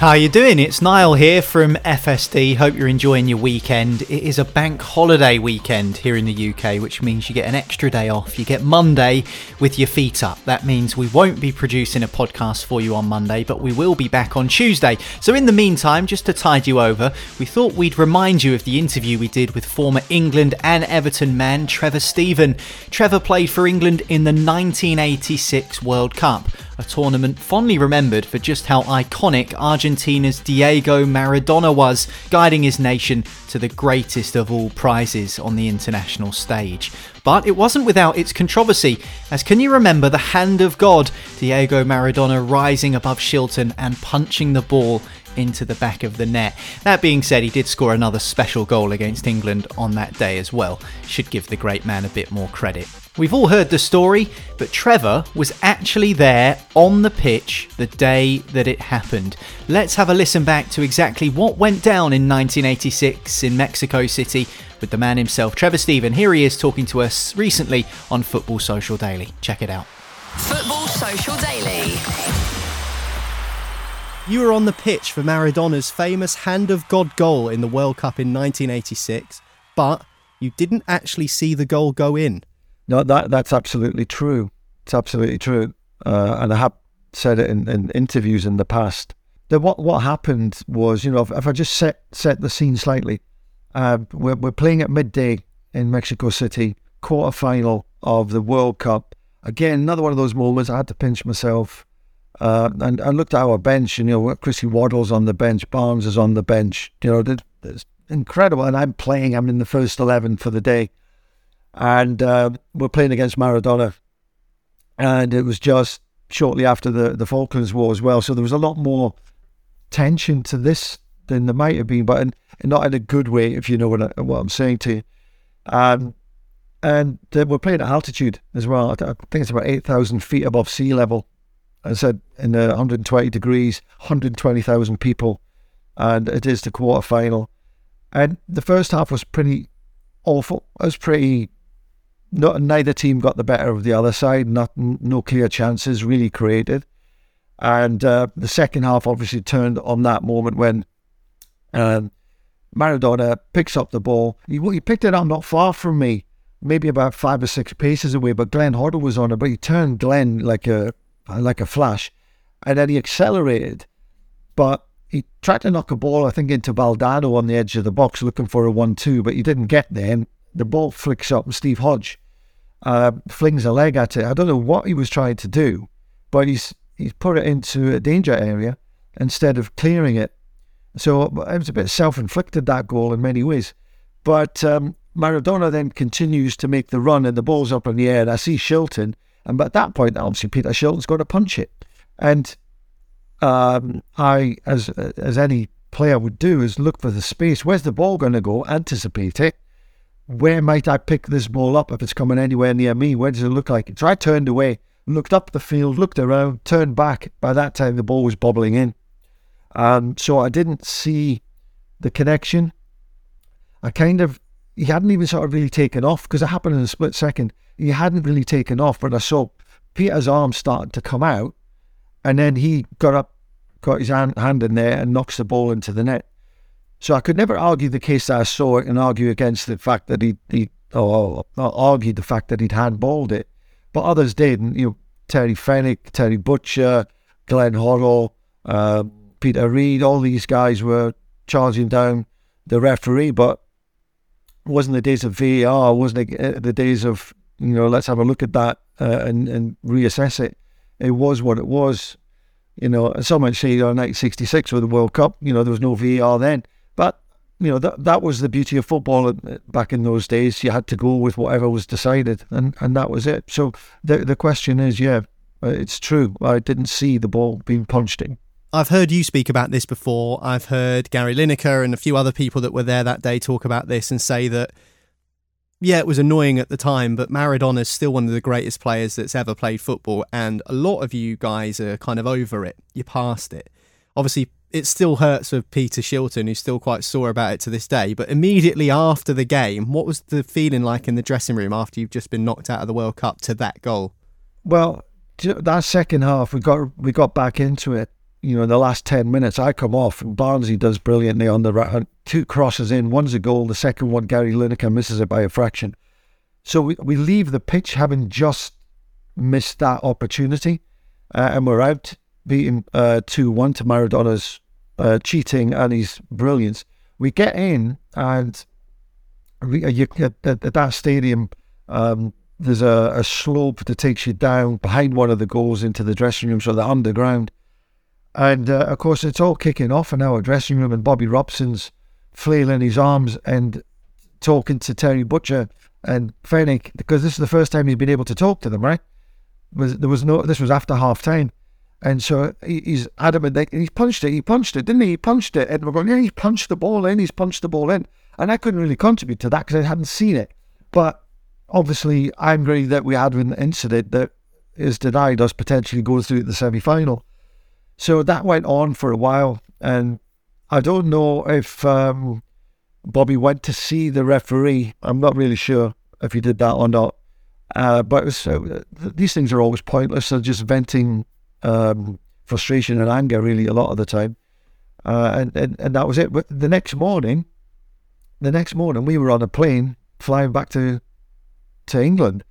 How are you doing? It's Niall here from FSD. Hope you're enjoying your weekend. It is a bank holiday weekend here in the UK, which means you get an extra day off. You get Monday with your feet up. That means we won't be producing a podcast for you on Monday, but we will be back on Tuesday. So in the meantime, just to tide you over, we thought we'd remind you of the interview we did with former England and Everton man Trevor Steven. Trevor played for England in the 1986 World Cup a tournament fondly remembered for just how iconic Argentina's Diego Maradona was, guiding his nation to the greatest of all prizes on the international stage. But it wasn't without its controversy, as can you remember the hand of God, Diego Maradona rising above Shilton and punching the ball into the back of the net. That being said, he did score another special goal against England on that day as well. Should give the great man a bit more credit. We've all heard the story, but Trevor was actually there on the pitch the day that it happened. Let's have a listen back to exactly what went down in 1986 in Mexico City with the man himself, Trevor Steven. Here he is talking to us recently on Football Social Daily. Check it out. Football Social Daily. You were on the pitch for Maradona's famous Hand of God goal in the World Cup in 1986, but you didn't actually see the goal go in. No, that that's absolutely true. It's absolutely true, uh, and I have said it in, in interviews in the past. That what what happened was, you know, if, if I just set set the scene slightly, uh, we're we're playing at midday in Mexico City, quarter final of the World Cup. Again, another one of those moments. I had to pinch myself. Uh, and I looked at our bench, and you know, Chrissy Waddle's on the bench, Barnes is on the bench. You know, it's incredible. And I'm playing. I'm in the first eleven for the day, and uh, we're playing against Maradona. And it was just shortly after the the Falklands War as well, so there was a lot more tension to this than there might have been, but in, not in a good way, if you know what I, what I'm saying to you. Um, and uh, we're playing at altitude as well. I think it's about eight thousand feet above sea level I said in the 120 degrees, 120,000 people, and it is the quarter final. And the first half was pretty awful. It was pretty. Not, neither team got the better of the other side. Not no clear chances really created. And uh, the second half obviously turned on that moment when um, Maradona picks up the ball. He, he picked it up not far from me, maybe about five or six paces away. But Glenn Hoddle was on it. But he turned Glenn like a like a flash, and then he accelerated. But he tried to knock a ball, I think, into Valdano on the edge of the box, looking for a one-two, but he didn't get there. And the ball flicks up, and Steve Hodge uh, flings a leg at it. I don't know what he was trying to do, but he's he's put it into a danger area instead of clearing it. So it was a bit self-inflicted that goal in many ways. But um, Maradona then continues to make the run, and the ball's up in the air. And I see Shilton, and at that point, obviously Peter Shilton's going to punch it, and um, I, as as any player would do, is look for the space. Where's the ball going to go? Anticipate it. Where might I pick this ball up if it's coming anywhere near me? Where does it look like? So I turned away, looked up the field, looked around, turned back. By that time, the ball was bobbling in. So I didn't see the connection. I kind of, he hadn't even sort of really taken off because it happened in a split second. He hadn't really taken off, but I saw Peter's arm started to come out and then he got up, got his hand in there and knocks the ball into the net. So I could never argue the case that I saw it and argue against the fact that he, he or argue the fact that he'd handballed it. But others did. And, you know, Terry Fenwick, Terry Butcher, Glenn Hoddle, uh, Peter Reid, all these guys were charging down the referee. But it wasn't the days of VAR, wasn't it uh, the days of, you know, let's have a look at that uh, and, and reassess it it was what it was. You know, some might say, oh, 1966 with the World Cup, you know, there was no VAR then. But, you know, that that was the beauty of football back in those days. You had to go with whatever was decided, and, and that was it. So the, the question is, yeah, uh, it's true. I didn't see the ball being punched in. I've heard you speak about this before. I've heard Gary Lineker and a few other people that were there that day talk about this and say that yeah, it was annoying at the time, but Maradona is still one of the greatest players that's ever played football. And a lot of you guys are kind of over it. You're past it. Obviously, it still hurts for Peter Shilton, who's still quite sore about it to this day. But immediately after the game, what was the feeling like in the dressing room after you've just been knocked out of the World Cup to that goal? Well, that second half, we got we got back into it you know, in the last 10 minutes, I come off and Barnesy does brilliantly on the right. Two crosses in, one's a goal, the second one, Gary Lineker misses it by a fraction. So we, we leave the pitch having just missed that opportunity uh, and we're out beating uh, 2 1 to Maradona's uh, cheating and his brilliance. We get in and we, uh, you, at, at, that stadium, um, there's a, a slope that takes you down behind one of the goals into the dressing room, so the underground. And uh, of course, it's all kicking off in our dressing room, and Bobby Robson's flailing his arms and talking to Terry Butcher and Fenwick because this is the first time he's been able to talk to them, right? Was there was no this was after half time, and so he, he's adamant that he punched it, he punched it, didn't he? He punched it, and we're going, yeah, he punched the ball in, he's punched the ball in, and I couldn't really contribute to that because I hadn't seen it, but obviously I'm angry that we had an incident that is denied us potentially going through to the semi final. So that went on for a while, and I don't know if um, Bobby went to see the referee. I'm not really sure if he did that or not. Uh, but was, uh, these things are always pointless. They're just venting um, frustration and anger, really, a lot of the time. Uh, and, and and that was it. But the next morning, the next morning, we were on a plane flying back to to England.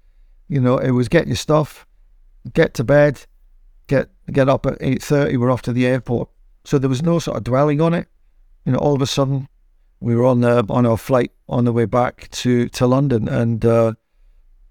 You know, it was get your stuff, get to bed, get get up at eight thirty. We're off to the airport, so there was no sort of dwelling on it. You know, all of a sudden, we were on the on our flight on the way back to to London, and uh,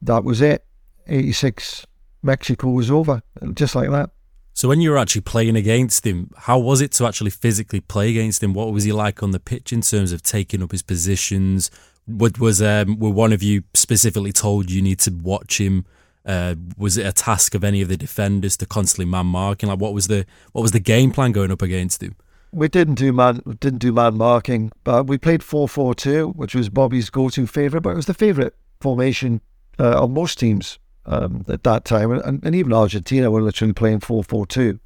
that was it. Eighty six, Mexico was over, just like that. So when you were actually playing against him, how was it to actually physically play against him? What was he like on the pitch in terms of taking up his positions? Was um, were one of you specifically told you need to watch him uh, was it a task of any of the defenders to constantly man marking? Like, what was the what was the game plan going up against him? We didn't do man didn't do man marking, but we played four four two, which was Bobby's go to favourite. But it was the favourite formation uh, of most teams um, at that time, and, and, even Argentina were literally playing four four two.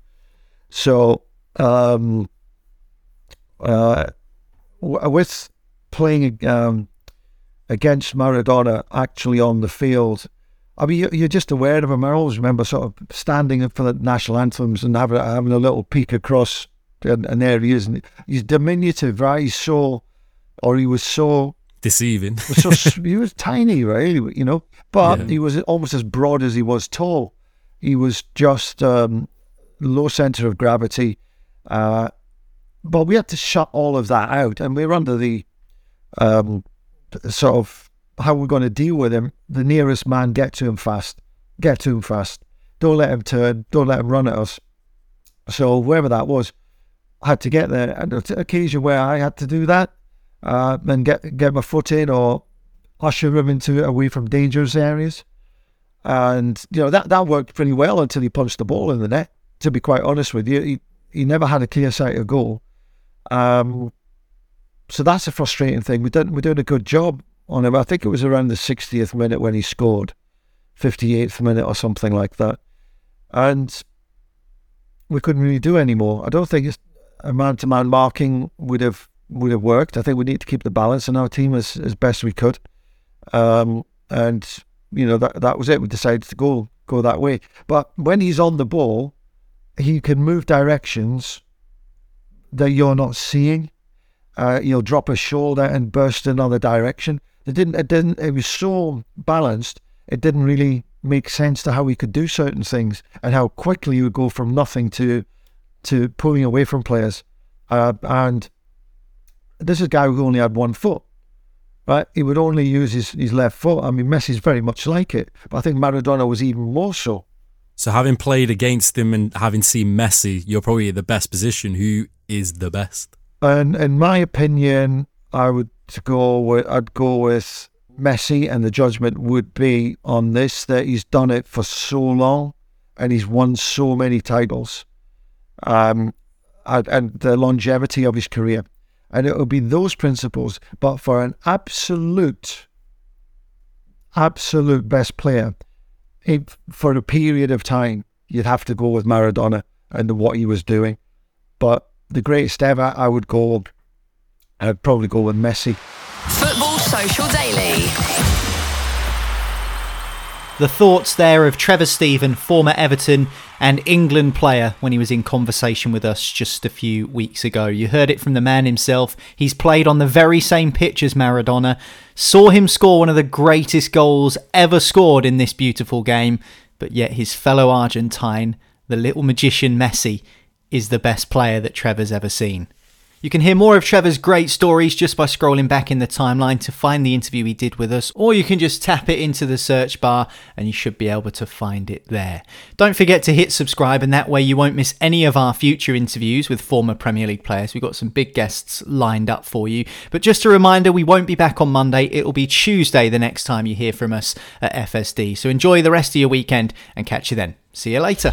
So um, uh, with playing um, against Maradona actually on the field I mean, you're just aware of him. I always remember sort of standing up for the national anthems and having, having a little peek across, and, and there he is. And he's diminutive, right? He's so, or he was so deceiving. so he was tiny, really, you know, but yeah. he was almost as broad as he was tall. He was just um, low center of gravity, uh, but we had to shut all of that out, and we were under the um, sort of how we're going to deal with him. The nearest man, get to him fast, get to him fast. Don't let him turn. Don't let him run at us. So wherever that was, I had to get there. And on occasion where I had to do that, uh, and get get my foot in or usher him into away from dangerous areas. And you know that that worked pretty well until he punched the ball in the net. To be quite honest with you, he he never had a clear sight of goal. Um, so that's a frustrating thing. We done we're doing a good job on him. I think it was around the 60th minute when he scored, 58th minute or something like that, and we couldn't really do any more. I don't think a man-to-man marking would have would have worked. I think we need to keep the balance in our team as as best we could, um, and you know that that was it. We decided to go go that way. But when he's on the ball, he can move directions that you're not seeing. Uh, he'll drop a shoulder and burst another direction. It didn't. It didn't. It was so balanced. It didn't really make sense to how he could do certain things and how quickly he would go from nothing to to pulling away from players. Uh, and this is a guy who only had one foot, right? He would only use his, his left foot. I mean, Messi's very much like it, but I think Maradona was even more so. So, having played against him and having seen Messi, you're probably in the best position. Who is the best? And in my opinion, I would go with I'd go with Messi, and the judgment would be on this that he's done it for so long, and he's won so many titles, um, and, and the longevity of his career, and it would be those principles. But for an absolute, absolute best player, for a period of time, you'd have to go with Maradona and what he was doing. But the greatest ever, I would go. I'd probably go with Messi. Football Social Daily. The thoughts there of Trevor Steven, former Everton and England player, when he was in conversation with us just a few weeks ago. You heard it from the man himself. He's played on the very same pitch as Maradona, saw him score one of the greatest goals ever scored in this beautiful game, but yet his fellow Argentine, the little magician Messi, is the best player that Trevor's ever seen. You can hear more of Trevor's great stories just by scrolling back in the timeline to find the interview he did with us, or you can just tap it into the search bar and you should be able to find it there. Don't forget to hit subscribe, and that way you won't miss any of our future interviews with former Premier League players. We've got some big guests lined up for you. But just a reminder, we won't be back on Monday, it'll be Tuesday the next time you hear from us at FSD. So enjoy the rest of your weekend and catch you then. See you later.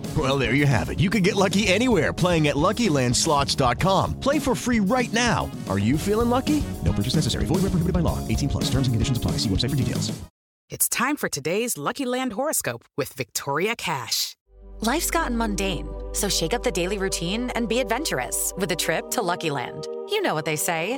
Well, there you have it. You can get lucky anywhere playing at LuckyLandSlots.com. Play for free right now. Are you feeling lucky? No purchase necessary. Void where prohibited by law. 18 plus. Terms and conditions apply. See website for details. It's time for today's Lucky Land horoscope with Victoria Cash. Life's gotten mundane, so shake up the daily routine and be adventurous with a trip to Lucky Land. You know what they say.